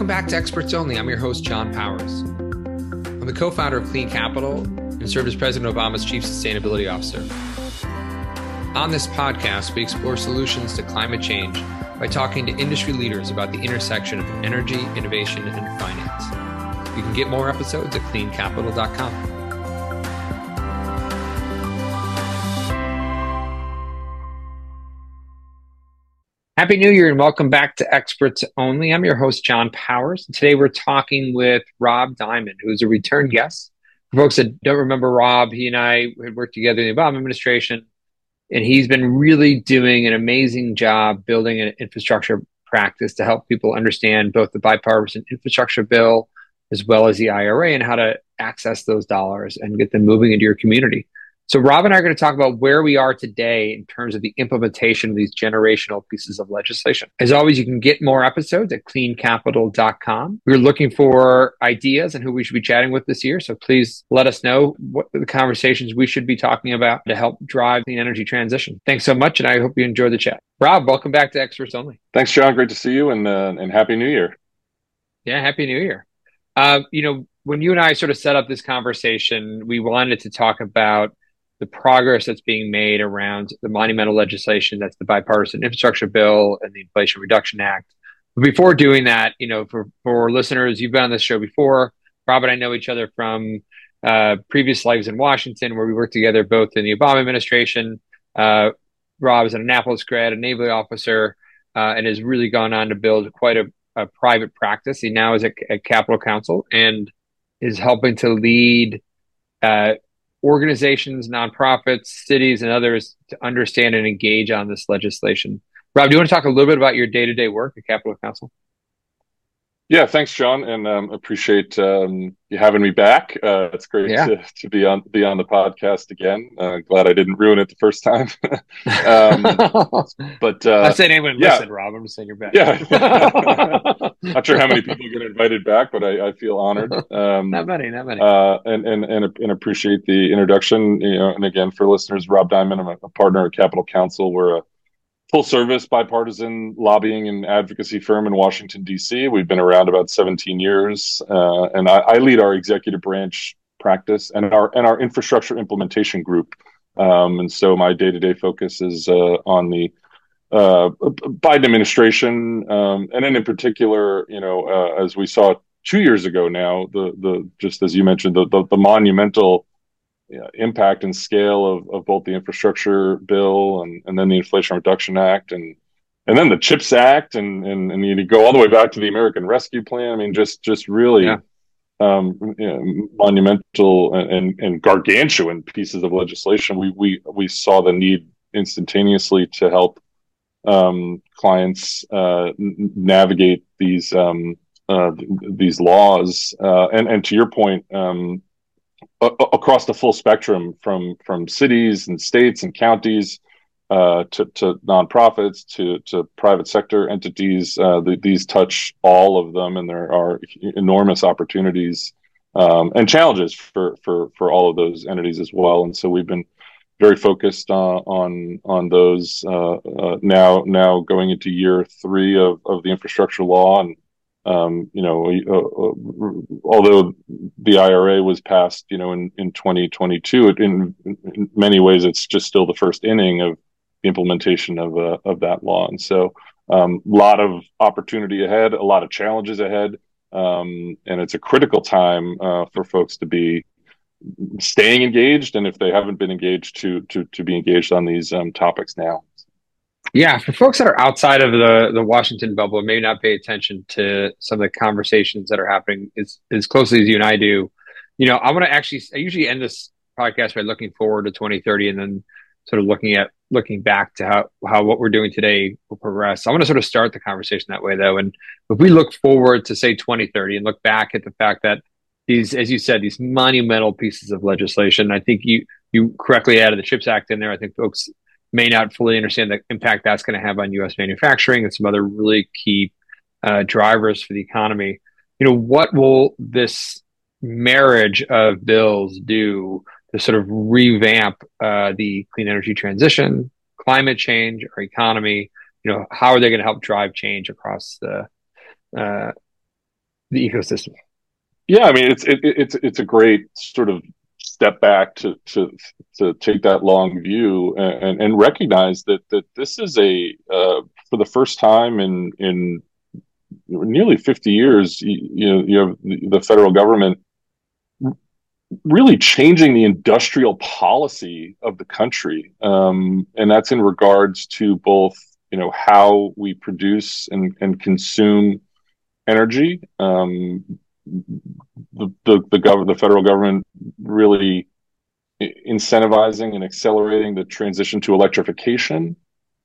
Welcome back to Experts Only. I'm your host, Jon Powers. I'm the co founder of Clean Capital and served as President Obama's Chief Sustainability Officer. On this podcast, we explore solutions to climate change by talking to industry leaders about the intersection of energy, innovation, and finance. You can get more episodes at cleancapital.com. Happy New Year and welcome back to Experts Only. I'm your host, Jon Powers. Today we're talking with Rob Diamond, who's a return guest. For folks that don't remember Rob, he and I had worked together in the Obama administration, and he's been really doing an amazing job building an infrastructure practice to help people understand both the bipartisan infrastructure bill as well as the IRA and how to access those dollars and get them moving into your community. So, Rob and I are going to talk about where we are today in terms of the implementation of these generational pieces of legislation. As always, you can get more episodes at cleancapital.com. We're looking for ideas and who we should be chatting with this year. So, please let us know what the conversations we should be talking about to help drive the energy transition. Thanks so much, and I hope you enjoy the chat. Rob, welcome back to Experts Only. Thanks, Jon. Great to see you, and uh, and Happy New Year. Yeah, Happy New Year. Uh, you know, when you and I sort of set up this conversation, we wanted to talk about the progress that's being made around the monumental legislation that's the bipartisan infrastructure bill and the Inflation Reduction Act. But before doing that, you know, for, for listeners, you've been on this show before. Rob and I know each other from uh, previous lives in Washington, where we worked together both in the Obama administration. Uh, Rob is an Annapolis grad, a naval officer, uh, and has really gone on to build quite a, a private practice. He now is at, at Capitol Counsel and is helping to lead uh, organizations, nonprofits, cities, and others to understand and engage on this legislation. Rob, do you want to talk a little bit about your day to day work at Capitol Counsel? Yeah, thanks, Jon, and um, appreciate um, you having me back. Uh, it's great yeah. to, to be on be on the podcast again. Uh, glad I didn't ruin it the first time. um, but uh, I said anyone yeah. listen, Rob. I'm just saying you're back. Yeah, not sure how many people get invited back, but I, I feel honored. Um, not many, not many. Uh, and and and and appreciate the introduction. You know, and again for listeners, Rob Diamond, I'm a, a partner at Capitol Counsel. We're a full service bipartisan lobbying and advocacy firm in Washington, D.C. We've been around about 17 years, uh, and I, I, lead our executive branch practice and our and our infrastructure implementation group. Um, and so my day to day focus is uh, on the uh, Biden administration, um, and then in particular, you know, uh, as we saw two years ago now, the the just as you mentioned, the the, the monumental impact and scale of, of both the infrastructure bill and, and then the Inflation Reduction Act and and then the CHIPS Act and and, and you go all the way back to the American Rescue Plan. I mean, just just really yeah. um, you know, monumental and, and gargantuan pieces of legislation. We we we saw the need instantaneously to help um, clients uh, navigate these um, uh, these laws. Uh, and and to your point, um, across the full spectrum from from cities and states and counties uh, to, to nonprofits to to private sector entities. Uh, the, these touch all of them, and there are enormous opportunities um, and challenges for for for all of those entities as well. And so we've been very focused uh, on on those uh, uh, now now going into year three of, of the infrastructure law and um, you know, uh, uh, although the IRA was passed, you know, in, in 2022, it, in, in, many ways, it's just still the first inning of the implementation of, uh, of that law. And so a um, lot of opportunity ahead, a lot of challenges ahead. Um, and it's a critical time uh, for folks to be staying engaged. And if they haven't been engaged to, to, to be engaged on these um, topics now. Yeah, for folks that are outside of the the Washington bubble, may not pay attention to some of the conversations that are happening as as closely as you and I do. You know, I want to actually. I usually end this podcast by looking forward to 2030, and then sort of looking at looking back to how how what we're doing today will progress. I want to sort of start the conversation that way, though. And if we look forward to say 2030 and look back at the fact that these, as you said, these monumental pieces of legislation, I think you you correctly added the Chips Act in there. I think folks may not fully understand the impact that's going to have on U.S. manufacturing and some other really key uh, drivers for the economy. You know, what will this marriage of bills do to sort of revamp uh, the clean energy transition, climate change, our economy? You know, how are they going to help drive change across the uh, the ecosystem. Yeah, I mean it's it, it's it's a great sort of step back to to to take that long view and and recognize that that this is a uh, for the first time in in nearly 50 years you, you know you have the federal government really changing the industrial policy of the country. Um, and that's in regards to both you know how we produce and, and consume energy um, the the the, gov- the federal government really incentivizing and accelerating the transition to electrification,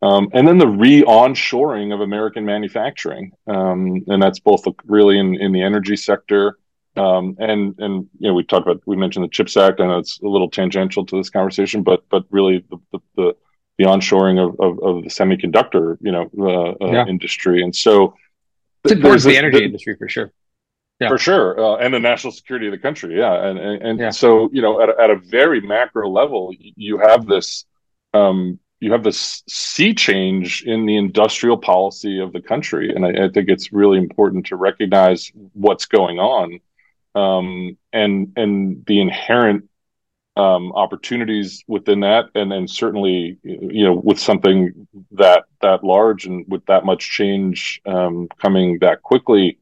um, and then the re-onshoring of American manufacturing, um, and that's both really in, in the energy sector. Um, and and you know we talked about we mentioned the Chips Act. I know it's a little tangential to this conversation, but but really the the, the, the onshoring of, of, of, the semiconductor you know uh, uh, yeah. industry, and so it's important the energy the, industry for sure yeah. for sure, uh, and the national security of the country. Yeah, and and, and yeah. so you know, at a, at a very macro level, you have this. Um, you have this sea change in the industrial policy of the country, and I, I think it's really important to recognize what's going on, um, and and the inherent um, opportunities within that, and then certainly, you know, with something that that large and with that much change um, coming that quickly,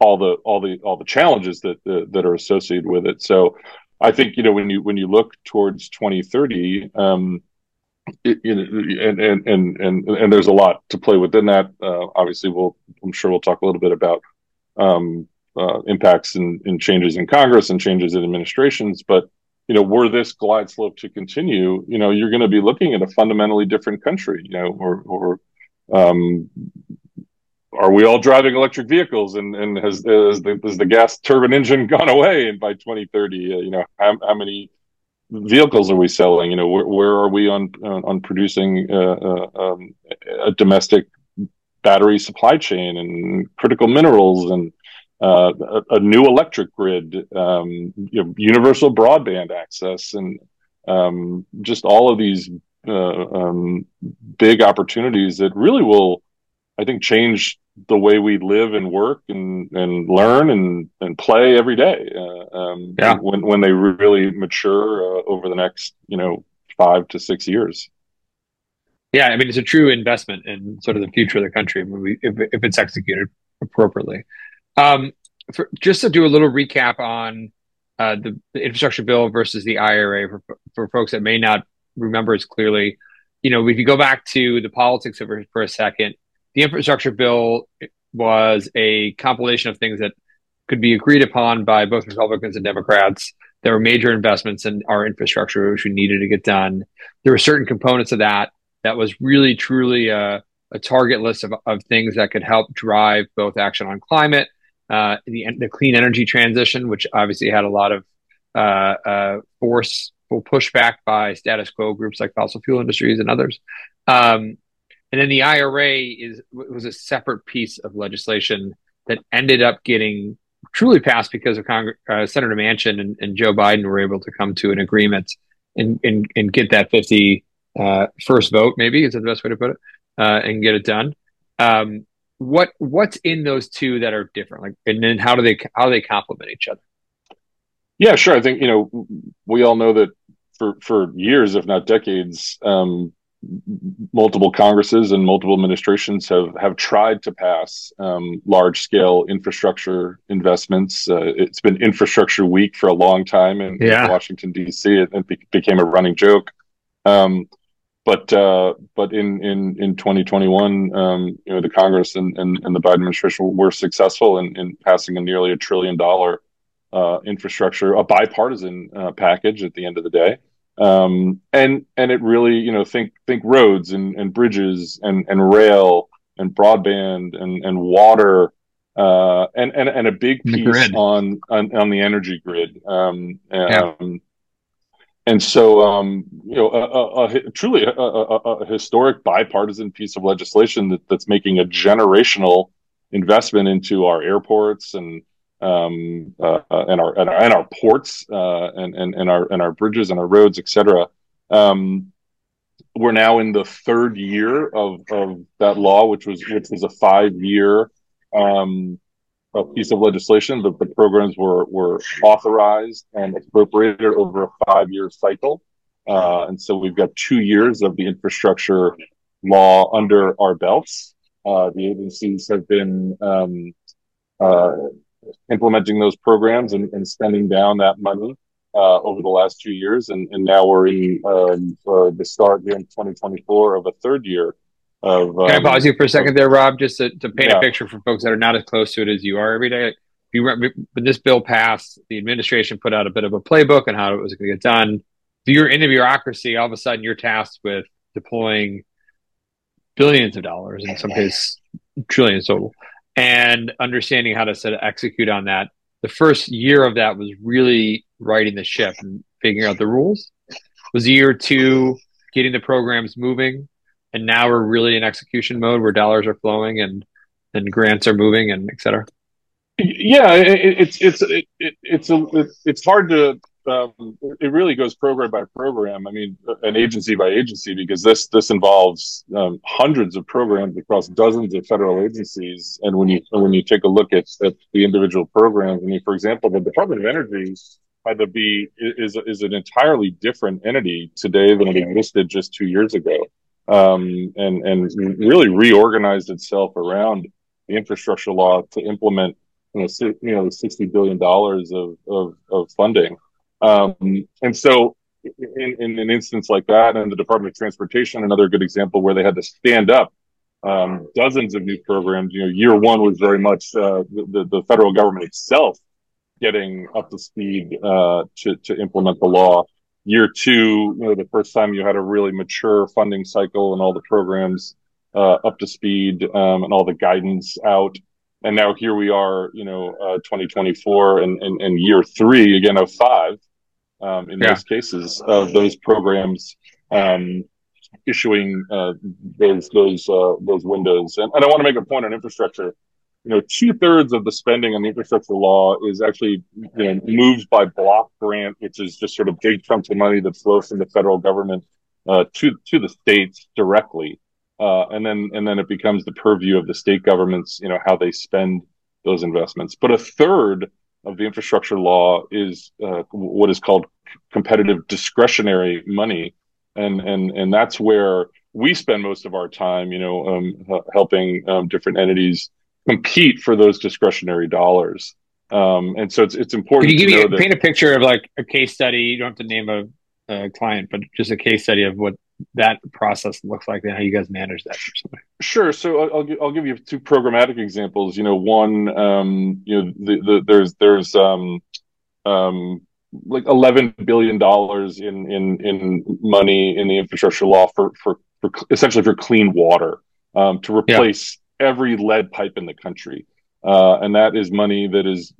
all the all the all the challenges that that, that are associated with it. So I think you know when you when you look towards 2030, um, it, and, and and and and there's a lot to play within that. Uh, obviously, we'll I'm sure we'll talk a little bit about um, uh, impacts and, and changes in Congress and changes in administrations, but you know, were this glide slope to continue, you know, you're going to be looking at a fundamentally different country, you know, or, or um, are we all driving electric vehicles? And and has, has the, has the gas turbine engine gone away and by 2030 uh, you know how, how many vehicles are we selling? You know where, where are we on on producing uh, uh, um, a domestic battery supply chain and critical minerals and uh, a, a, new electric grid um, you know, universal broadband access and um, just all of these uh, um, big opportunities that really will I think change the way we live and work and, and learn and, and play every day. Uh, um, yeah. When when they really mature uh, over the next you know five to six years. Yeah, I mean it's a true investment in sort of the future of the country if, if it's executed appropriately. Um, for, just to do a little recap on uh, the, the, infrastructure bill versus the IRA for, for folks that may not remember as clearly, you know, if you go back to the politics of it for a second, the infrastructure bill was a compilation of things that could be agreed upon by both Republicans and Democrats. There were major investments in our infrastructure, which we needed to get done. There were certain components of that that was really, truly a, a target list of, of things that could help drive both action on climate, uh, the, the clean energy transition, which obviously had a lot of uh, uh, force pushback by status quo groups like fossil fuel industries and others. Um, and then the IRA is was a separate piece of legislation that ended up getting truly passed because of Congress, uh, Senator Manchin and, and, Joe Biden were able to come to an agreement and and, and get that 50 uh, first vote, maybe is that the best way to put it, uh, and get it done. Um, what what's in those two that are different, like, and then how do they how do they complement each other? Yeah, sure. I think you know we all know that for for years, if not decades, um, multiple Congresses and multiple administrations have have tried to pass um, large scale infrastructure investments. Uh, it's been infrastructure week for a long time in, yeah. in Washington D.C. It, it be- became a running joke. Um, but uh, but in in in 2021, um, you know, the Congress and, and, and the Biden administration were successful in, in passing a nearly a trillion dollar uh, infrastructure, a bipartisan uh, package at the end of the day um, and and it really you know think think roads and, and bridges and and rail and broadband and and water uh, and and and a big piece on, on on the energy grid. Um, yeah. Um, and so, um, you know, a, a, a truly a, a, historic bipartisan piece of legislation that, that's making a generational investment into our airports and um, uh, and our and our, and our ports uh, and, and and our and our bridges and our roads, etc. Um, we're now in the third year of, of that law, which was which was a five year um, a piece of legislation, but the programs were were authorized and appropriated over a five year cycle. Uh, and so we've got two years of the infrastructure law under our belts. Uh, the agencies have been um, uh, implementing those programs and, and, spending down that money uh, over the last two years, and, and now we're in um, uh, the start here in 2024 of a third year. Of, um, Can I um, pause you for a second there, Rob, just to, to paint yeah. a picture for folks that are not as close to it as you are every day? You, when this bill passed, the administration put out a bit of a playbook on how it was going to get done. If you're in the bureaucracy, all of a sudden you're tasked with deploying billions of dollars, in some cases trillions total, and understanding how to set execute on that. The first year of that was really righting the ship and figuring out the rules. It was year two getting the programs moving, and now we're really in execution mode where dollars are flowing and and grants are moving and et cetera. Yeah, it, it's it's it, it's a, it's hard to um, it really goes program by program. I mean, an agency by agency, because this this involves um, hundreds of programs across dozens of federal agencies. And when you when you take a look at, at the individual programs, I mean, for example, the Department of Energy had to be is is an entirely different entity today than it existed just two years ago, um, and and really reorganized itself around the infrastructure law to implement you know, you know, sixty billion dollars of, of, of funding. Um, and so, in, in, an instance like that, and the Department of Transportation, another good example where they had to stand up um, dozens of new programs. You know, year one was very much uh, the, the federal government itself getting up to speed uh, to to implement the law. Year two, you know, the first time you had a really mature funding cycle and all the programs uh, up to speed um, and all the guidance out and now here we are, you know, uh, 2024 and, and, and year three again of five um, in yeah. most cases of those programs um, issuing uh, those those uh, those windows. And, and I want to make a point on infrastructure. You know, two thirds of the spending on the infrastructure law is actually you know moves by block grant, which is just sort of big chunks of money that flows from the federal government uh, to to the states directly, uh, and then and then it becomes the purview of the state governments. You know how they spend those investments. But a third of the infrastructure law is uh, what is called competitive discretionary money, and and and that's where we spend most of our time, you know, um, helping um, different entities compete for those discretionary dollars. Um, and so it's it's important. Can you give me that, paint a picture of like a case study? You don't have to name a, a client, but just a case study of what that process looks like and how you guys manage that Sure. So I'll, I'll give you two programmatic examples. You know, one, um, you know, the, the, there's there's um, um, like eleven billion dollars in in in money in the infrastructure law for for, for essentially for clean water um, to replace yeah. every lead pipe in the country, uh, and that is money that is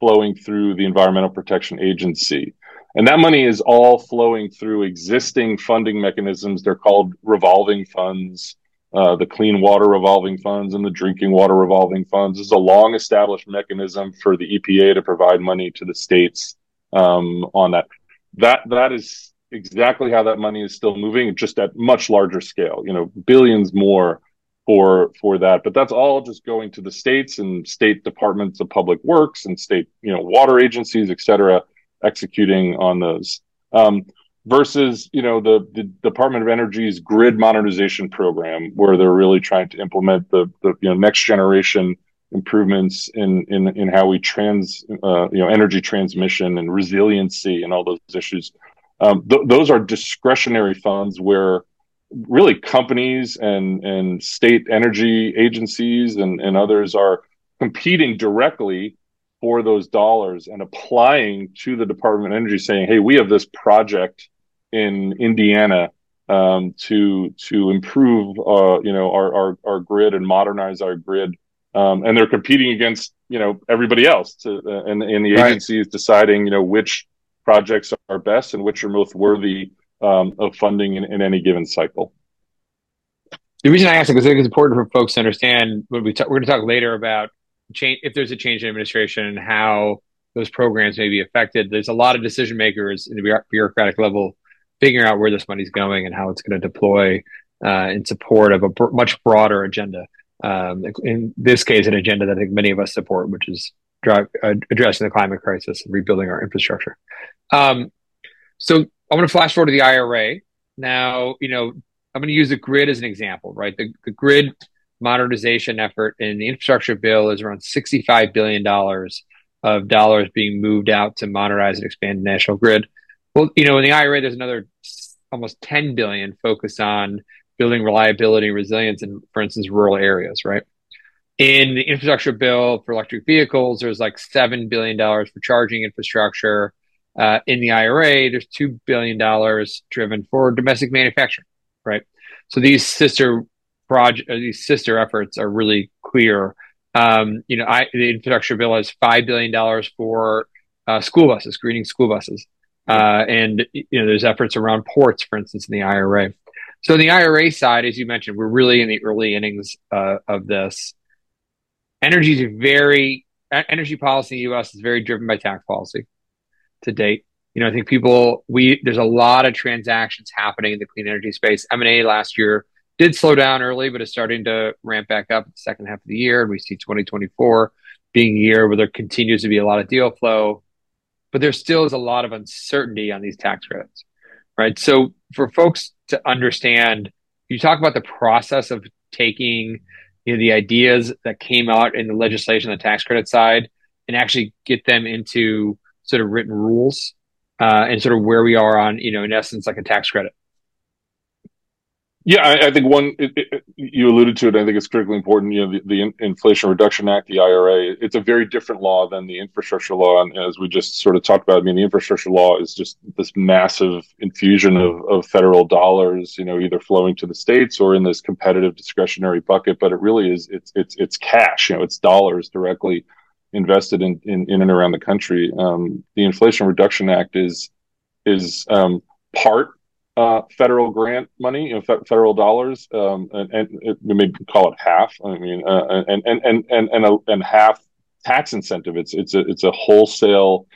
flowing through the Environmental Protection Agency. And that money is all flowing through existing funding mechanisms. They're called revolving funds, uh, the clean water revolving funds and the drinking water revolving funds. This is a long established mechanism for the EPA to provide money to the states um, on that. That that is exactly how that money is still moving, just at much larger scale. You know, billions more for for that. But that's all just going to the states and state departments of public works and state you know water agencies, et cetera executing on those. Um, versus, you know, the, the Department of Energy's grid modernization program, where they're really trying to implement the, the you know next generation improvements in in in how we trans uh, you know energy transmission and resiliency and all those issues. Um, th- those are discretionary funds where really companies and and state energy agencies and, and others are competing directly for those dollars and applying to the Department of Energy saying, hey, we have this project in Indiana um, to to improve uh, you know our, our, our grid and modernize our grid. Um, and they're competing against you know everybody else to, uh, and, and the agency right. is deciding you know which projects are best and which are most worthy um, of funding in, in, any given cycle. The reason I ask it is I think it's important for folks to understand when we talk, we're going to talk later about change if there's a change in administration and how those programs may be affected. There's a lot of decision makers in the bureaucratic level figuring out where this money's going and how it's going to deploy uh, in support of a much broader agenda. um, in this case, an agenda that I think many of us support, which is drive, uh, addressing the climate crisis and rebuilding our infrastructure. Um, so I'm going to flash forward to the IRA. Now, you know, I'm going to use the grid as an example, right? The, the grid modernization effort in the infrastructure bill is around $65 billion of dollars being moved out to modernize and expand the national grid. Well, you know, in the IRA, there's another almost 10 billion focused on building reliability and resilience in, for instance, rural areas, right? In the infrastructure bill for electric vehicles, there's like $7 billion for charging infrastructure. Uh, in the IRA, there's $2 billion driven for domestic manufacturing, right? So these sister project, uh, these sister efforts are really clear. Um, you know, I, the infrastructure bill has $5 billion for uh, school buses, greening school buses. Uh, and, you know, there's efforts around ports, for instance, in the IRA. So in the IRA side, as you mentioned, we're really in the early innings uh, of this. Energy is very energy policy in the U.S. is very driven by tax policy to date. You know, I think people we there's a lot of transactions happening in the clean energy space. M and A last year did slow down early, but is starting to ramp back up the second half of the year. And we see 2024 being a year where there continues to be a lot of deal flow, but there still is a lot of uncertainty on these tax credits, right? So for folks to understand, you talk about the process of taking you know, the ideas that came out in the legislation, the tax credit side, and actually get them into sort of written rules uh, and sort of where we are on, you know, in essence, like a tax credit. Yeah, I, I think one it, it, you alluded to it. I think it's critically important. You know, the, the, Inflation Reduction Act, the IRA, it's a very different law than the infrastructure law. And as we just sort of talked about, I mean, the infrastructure law is just this massive infusion of, of federal dollars, you know, either flowing to the states or in this competitive discretionary bucket. But it really is it's it's it's cash. You know, it's dollars directly invested in in, in and around the country. Um, the Inflation Reduction Act is is um, part uh, federal grant money, you know, fe- federal dollars, um, and, and it, we may call it half. I mean, uh, and and and and and, a, and half tax incentive. It's it's a it's a wholesale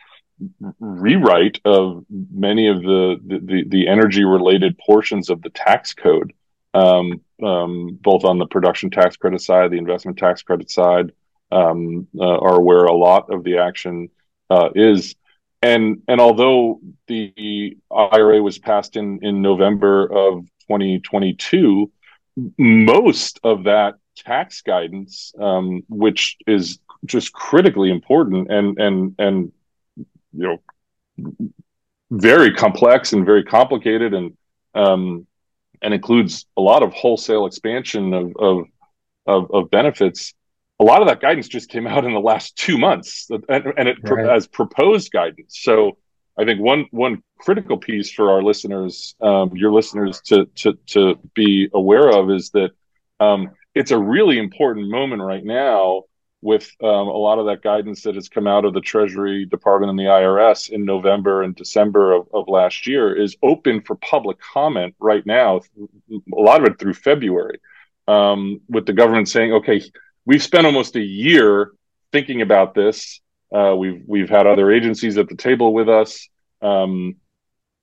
rewrite of many of the the, the energy related portions of the tax code, um, um, both on the production tax credit side, the investment tax credit side, um, uh, are where a lot of the action uh, is and and although the IRA was passed in in November of 2022, most of that tax guidance, um, which is just critically important and and and you know very complex and very complicated and um, and includes a lot of wholesale expansion of of of, of benefits a lot of that guidance just came out in the last two months and, and it right. as proposed guidance so i think one one critical piece for our listeners um, your listeners to to to be aware of is that um, it's a really important moment right now with um, a lot of that guidance that has come out of the treasury department and the irs in november and december of, of last year is open for public comment right now a lot of it through february um, with the government saying okay we've spent almost a year thinking about this. Uh, we've we've had other agencies at the table with us. Um,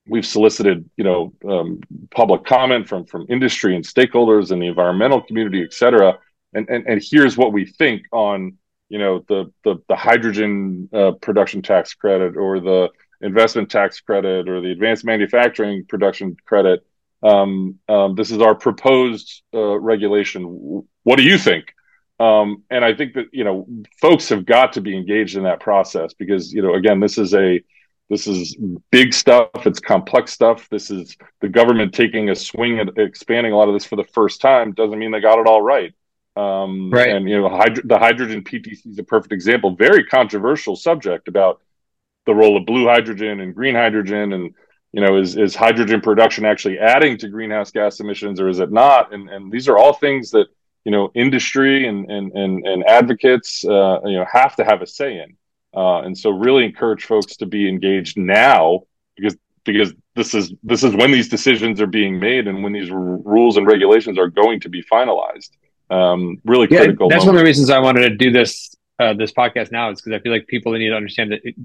we've solicited, you know, um, public comment from from industry and stakeholders and the environmental community, et cetera. And and, and here's what we think on, you know, the the, the hydrogen uh, production tax credit or the investment tax credit or the advanced manufacturing production credit. Um, um, this is our proposed uh, regulation. What do you think? Um, and I think that you know folks have got to be engaged in that process because you know again this is a this is big stuff. It's complex stuff. This is the government taking a swing at expanding a lot of this for the first time. Doesn't mean they got it all right. Um, right. And you know hyd- the hydrogen PTC is a perfect example. Very controversial subject about the role of blue hydrogen and green hydrogen and you know is is hydrogen production actually adding to greenhouse gas emissions or is it not and and these are all things that you know industry and and and, and advocates uh, you know have to have a say in. Uh, and so really encourage folks to be engaged now because because this is this is when these decisions are being made and when these r- rules and regulations are going to be finalized. Um, really yeah, critical. that's moment. one of the reasons i wanted to do this uh, this podcast now is because i feel like people need to understand that it,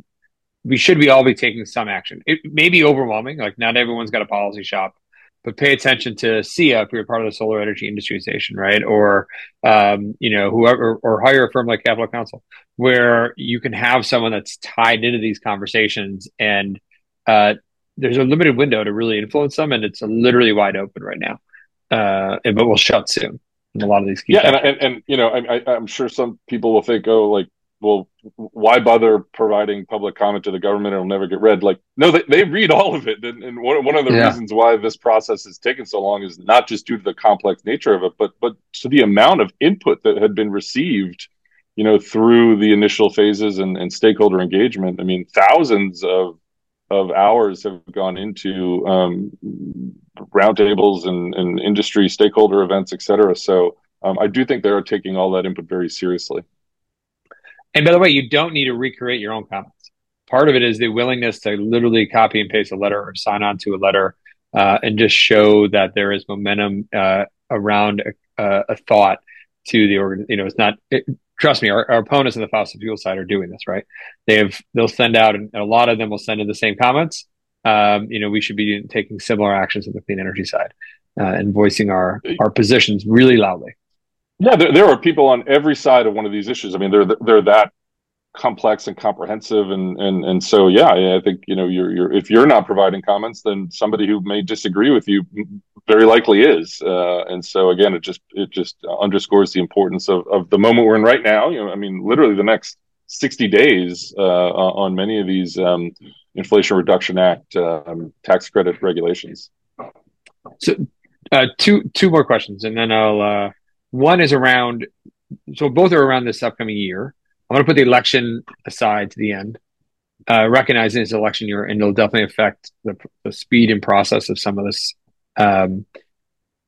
we should be all be taking some action. It may be overwhelming like not everyone's got a policy shop but pay attention to SEIA if you're part of the Solar Energy Industry Association, right? Or um, you know, whoever, or hire a firm like Capitol Counsel, where you can have someone that's tied into these conversations, and uh, there's a limited window to really influence them, and it's literally wide open right now. Uh, but we'll shut soon. In a lot of these, yeah, and, and, and you know, I, I'm sure some people will think, oh, like well, why bother providing public comment to the government? It'll never get read. Like, no, they, they read all of it. And, and one, one of the yeah. reasons why this process has taken so long is not just due to the complex nature of it, but, but to the amount of input that had been received, you know, through the initial phases and, and stakeholder engagement. I mean, thousands of, of hours have gone into um, roundtables and, and industry stakeholder events, et cetera. So um, I do think they are taking all that input very seriously. And by the way, you don't need to recreate your own comments. Part of it is the willingness to literally copy and paste a letter or sign on to a letter uh, and just show that there is momentum uh, around a, a, thought to the organ. You know, it's not. It, trust me, our, our, opponents on the fossil fuel side are doing this right. They have they'll send out, and a lot of them will send in the same comments. Um, you know, we should be taking similar actions on the clean energy side uh, and voicing our our positions really loudly. Yeah, there, there are people on every side of one of these issues. I mean, they're they're that complex and comprehensive, and and and so yeah, I think you know you're you're if you're not providing comments, then somebody who may disagree with you very likely is. Uh, and so again, it just it just underscores the importance of of the moment we're in right now. You know, I mean, literally the next sixty days uh, on many of these um, Inflation Reduction Act um, tax credit regulations. So, uh, two two more questions, and then I'll uh, one is around, so both are around this upcoming year. I'm going to put the election aside to the end, uh, recognizing it's election year, and it'll definitely affect the, the speed and process of some of this. Um,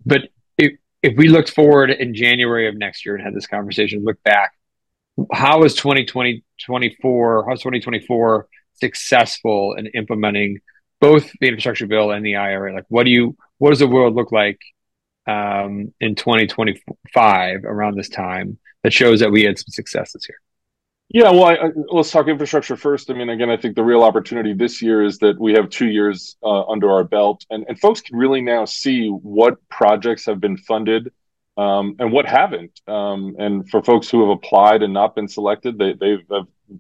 but if, if we looked forward in January of next year and had this conversation, look back, how is 2020, 24, how's 2024 successful in implementing both the infrastructure bill and the IRA? Like, what do you, what does the world look like um, in 2025 around this time that shows that we had some successes here? Yeah, well, I, I, let's talk infrastructure first. I mean, again, I think the real opportunity this year is that we have two years uh, under our belt, and, and folks can really now see what projects have been funded um, and what haven't. Um, and for folks who have applied and not been selected, they, they've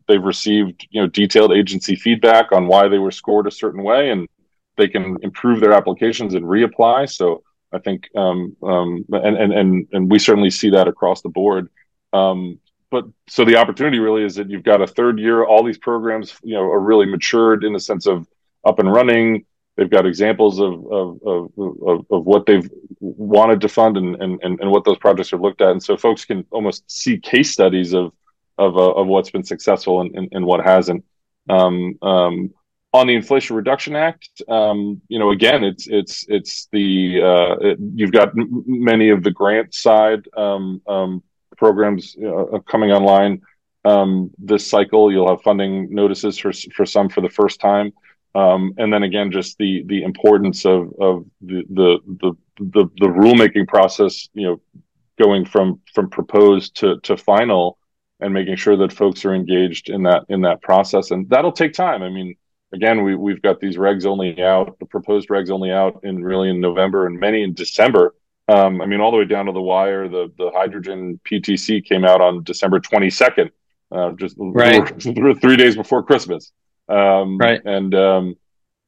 they've received you know detailed agency feedback on why they were scored a certain way, and they can improve their applications and reapply. So I think, um, um, and, and, and, and we certainly see that across the board. Um, but so the opportunity really is that you've got a third year, all these programs, you know, are really matured in the sense of up and running. They've got examples of, of, of, of, of what they've wanted to fund and, and, and what those projects are looked at. And so folks can almost see case studies of, of, uh, of what's been successful and, and, and what hasn't. Um, um, on the Inflation Reduction Act, um, you know, again, it's it's it's the uh, it, you've got m- many of the grant side um, um, programs uh, coming online um, this cycle. You'll have funding notices for for some for the first time, um, and then again, just the the importance of of the the the the, the rulemaking process. You know, going from from proposed to to final, and making sure that folks are engaged in that in that process, and that'll take time. I mean again, we, we've got these regs only out, the proposed regs only out in really in November and many in December. Um, I mean, all the way down to the wire, the, the hydrogen PTC came out on December 22nd, uh, just right. three days before Christmas. Um, right. And, um,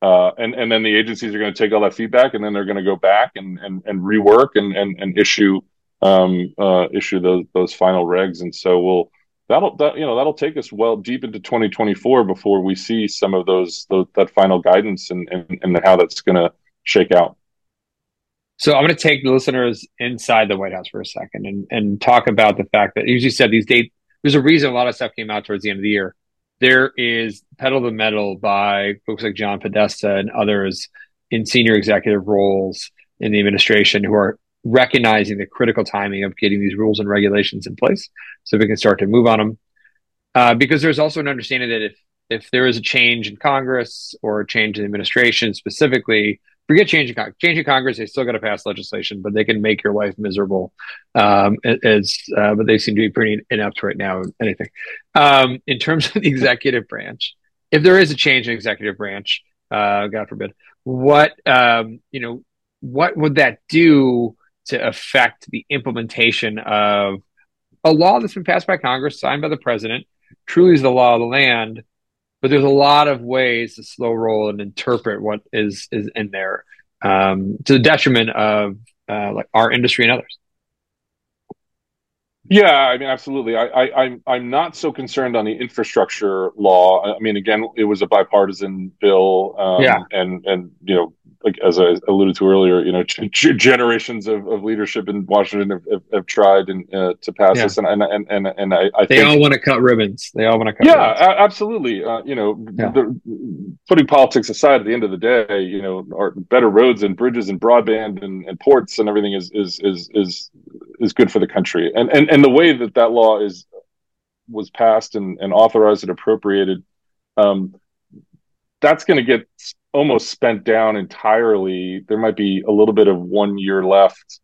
uh, and, and then the agencies are going to take all that feedback and then they're going to go back and, and, and rework and, and, and issue, um, uh, issue those, those final regs. And so we'll, that'll that you know that'll take us well deep into 2024 before we see some of those, those that final guidance and, and and how that's going to shake out. So i'm going to take the listeners inside the white house for a second and and talk about the fact that as you said these dates there's a reason a lot of stuff came out towards the end of the year. There is pedal to the metal by folks like john podesta and others in senior executive roles in the administration who are recognizing the critical timing of getting these rules and regulations in place so we can start to move on them. Uh, because there's also an understanding that if if there is a change in Congress or a change in administration specifically, forget change in. Change in Congress, they still got to pass legislation, but they can make your life miserable. Um, as uh, but they seem to be pretty inept right now. Anything um, in terms of the executive branch, if there is a change in executive branch, uh, God forbid, what um, you know what would that do to affect the implementation of a law that's been passed by Congress, signed by the president, truly is the law of the land, but there's a lot of ways to slow roll and interpret what is is in there um, to the detriment of uh, like our industry and others. Yeah, I mean, absolutely. I, I, I'm I'm not so concerned on the infrastructure law. I mean, again, it was a bipartisan bill. Um, yeah. And and you know, like as I alluded to earlier, you know, generations of, of leadership in Washington have, have, have tried and uh, to pass yeah. this, and and and and, and I, I they think, all want to cut ribbons. They all want to cut. Yeah, a- absolutely. Uh, you know, yeah. the, putting politics aside, at the end of the day, you know, our better roads and bridges and broadband and, and ports and everything is is is is is good for the country. And and and the way that that law is was passed and, and authorized and appropriated. Um, that's going to get almost spent down entirely. There might be a little bit of one year left.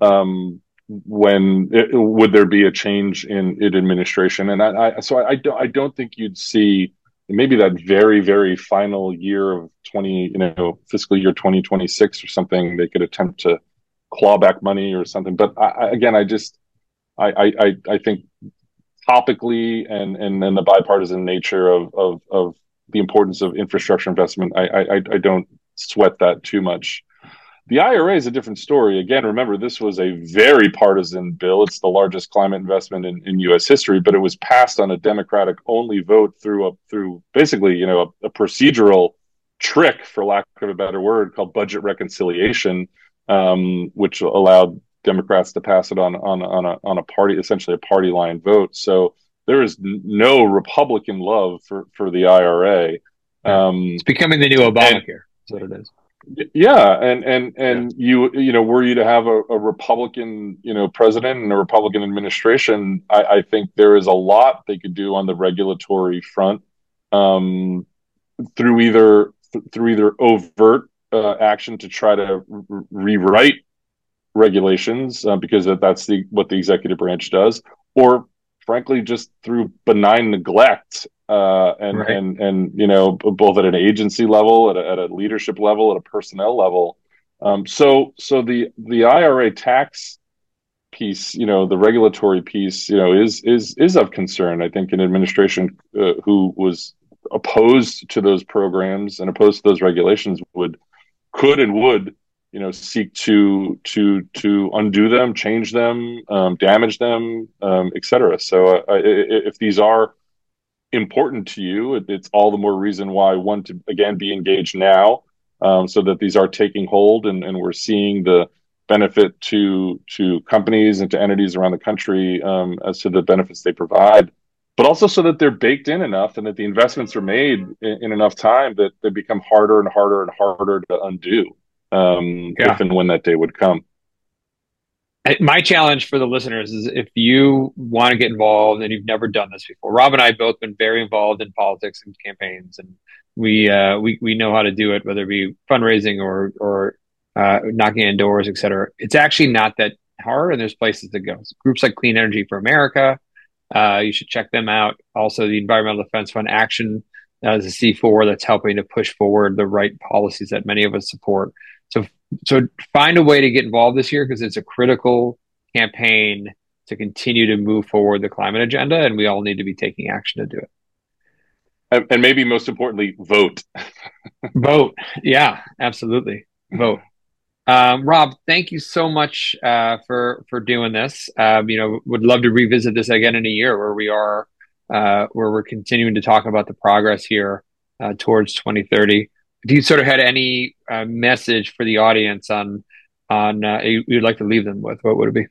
Um, when it, would there be a change in, in administration? And I, I so I, I, don't I don't think you'd see maybe that very very final year of twenty you know fiscal year twenty twenty six or something. They could attempt to claw back money or something. But I, again, I just I I I think topically and and and the bipartisan nature of of of the importance of infrastructure investment, I, I, I don't sweat that too much. The IRA is a different story. Again, remember this was a very partisan bill. It's the largest climate investment in, in U.S. history, but it was passed on a Democratic only vote through a through basically you know a, a procedural trick, for lack of a better word, called budget reconciliation, um, which allowed Democrats to pass it on on on a on a party essentially a party line vote. So there is no Republican love for for the IRA. Um, it's becoming the new Obamacare. That's what it is. Yeah, and and and yeah. you you know, were you to have a, a, Republican you know president and a Republican administration, I, I, think there is a lot they could do on the regulatory front um, through either th- through either overt uh, action to try to re- rewrite regulations uh, because that's the what the executive branch does, or frankly just through benign neglect uh, and right. and and you know both at an agency level, at a, at a leadership level, at a personnel level. Um, so so the the IRA tax piece, you know, the regulatory piece, you know, is is is of concern. I think an administration uh, who was opposed to those programs and opposed to those regulations would could and would you know seek to to to undo them change them um, damage them um, etc so uh, if these are important to you it, it's all the more reason why one to again be engaged now um, so that these are taking hold and, and we're seeing the benefit to to companies and to entities around the country um, as to the benefits they provide but also so that they're baked in enough and that the investments are made in, in enough time that they become harder and harder and harder to undo um, yeah. if and when that day would come. My challenge for the listeners is if you want to get involved and you've never done this before, Rob and I both been very involved in politics and campaigns, and we uh, we we know how to do it, whether it be fundraising or or uh, knocking on doors, et cetera. It's actually not that hard, and there's places to go. So groups like Clean Energy for America, uh, you should check them out. Also, the Environmental Defense Fund Action as a C4 that's helping to push forward the right policies that many of us support. So, so find a way to get involved this year because it's a critical campaign to continue to move forward the climate agenda, and we all need to be taking action to do it. And, and maybe most importantly, vote. vote. Yeah, absolutely. Vote. Um, Rob, thank you so much uh, for for doing this. Um, you know, would love to revisit this again in a year where we are, uh, where we're continuing to talk about the progress here uh, towards 2030 do you sort of had any uh, message for the audience on on uh, you'd like to leave them with? What would it be?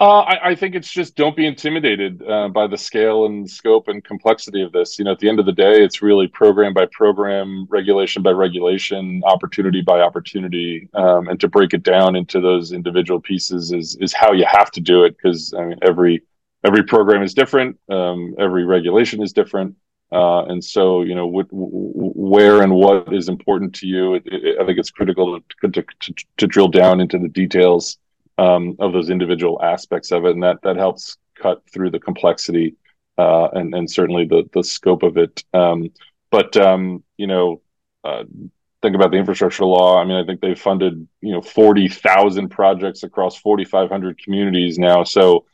Uh, I, I, think it's just don't be intimidated uh, by the scale and scope and complexity of this. You know, at the end of the day, it's really program by program, regulation by regulation, opportunity by opportunity, um, and to break it down into those individual pieces is is how you have to do it because I mean every every program is different, um, every regulation is different. Uh, and so, you know, what, where and what is important to you, it, it, I think it's critical to, to, to, to, drill down into the details um, of those individual aspects of it, and that that helps cut through the complexity uh, and and certainly the the scope of it. Um, but um, you know, uh, think about the infrastructure law. I mean, I think they've funded you know forty thousand projects across forty five hundred communities now. So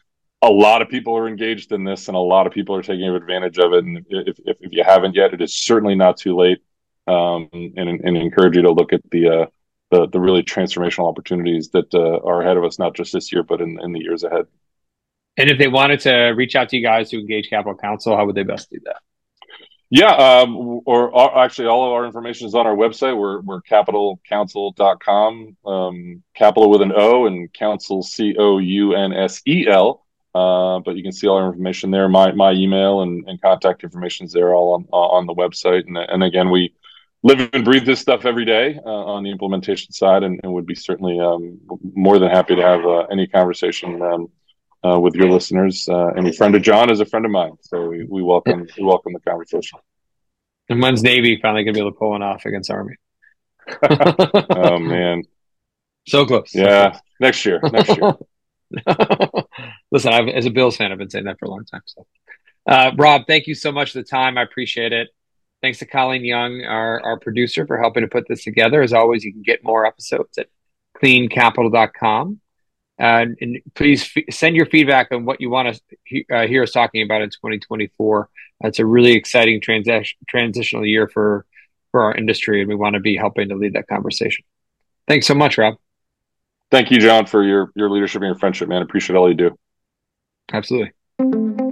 a lot of people are engaged in this, and a lot of people are taking advantage of it. And if if, if you haven't yet, it is certainly not too late. Um, and, and encourage you to look at the uh, the, the really transformational opportunities that uh, are ahead of us, not just this year, but in, in the years ahead. And if they wanted to reach out to you guys to engage Capitol Counsel, how would they best do that? Yeah, um, or, or, actually, all of our information is on our website. We're, we're capitolcounsel.com, um, capitol with an O and counsel, C O U N S E L. Uh, but you can see all our information there. My my email and, and contact information is there all on on the website. And, and again, we live and breathe this stuff every day uh, on the implementation side, and, and would be certainly um, more than happy to have uh, any conversation um, uh, with your listeners. Uh, and a friend of Jon is a friend of mine, so we, we welcome we welcome the conversation. And when's Navy finally gonna be able to pull one off against Army? oh man, so close. Yeah, so close. next year. Next year. Listen, I've, as a Bills fan, I've been saying that for a long time. So, uh, Rob, thank you so much for the time. I appreciate it. Thanks to Colleen Young, our, our producer, for helping to put this together. As always, you can get more episodes at cleancapital.com. Uh, and please f- send your feedback on what you want to he- uh, hear us talking about in 2024. It's a really exciting transition transitional year for for our industry, and we want to be helping to lead that conversation. Thanks so much, Rob. Thank you, Jon, for your your leadership and your friendship, man. Appreciate all you do. Absolutely.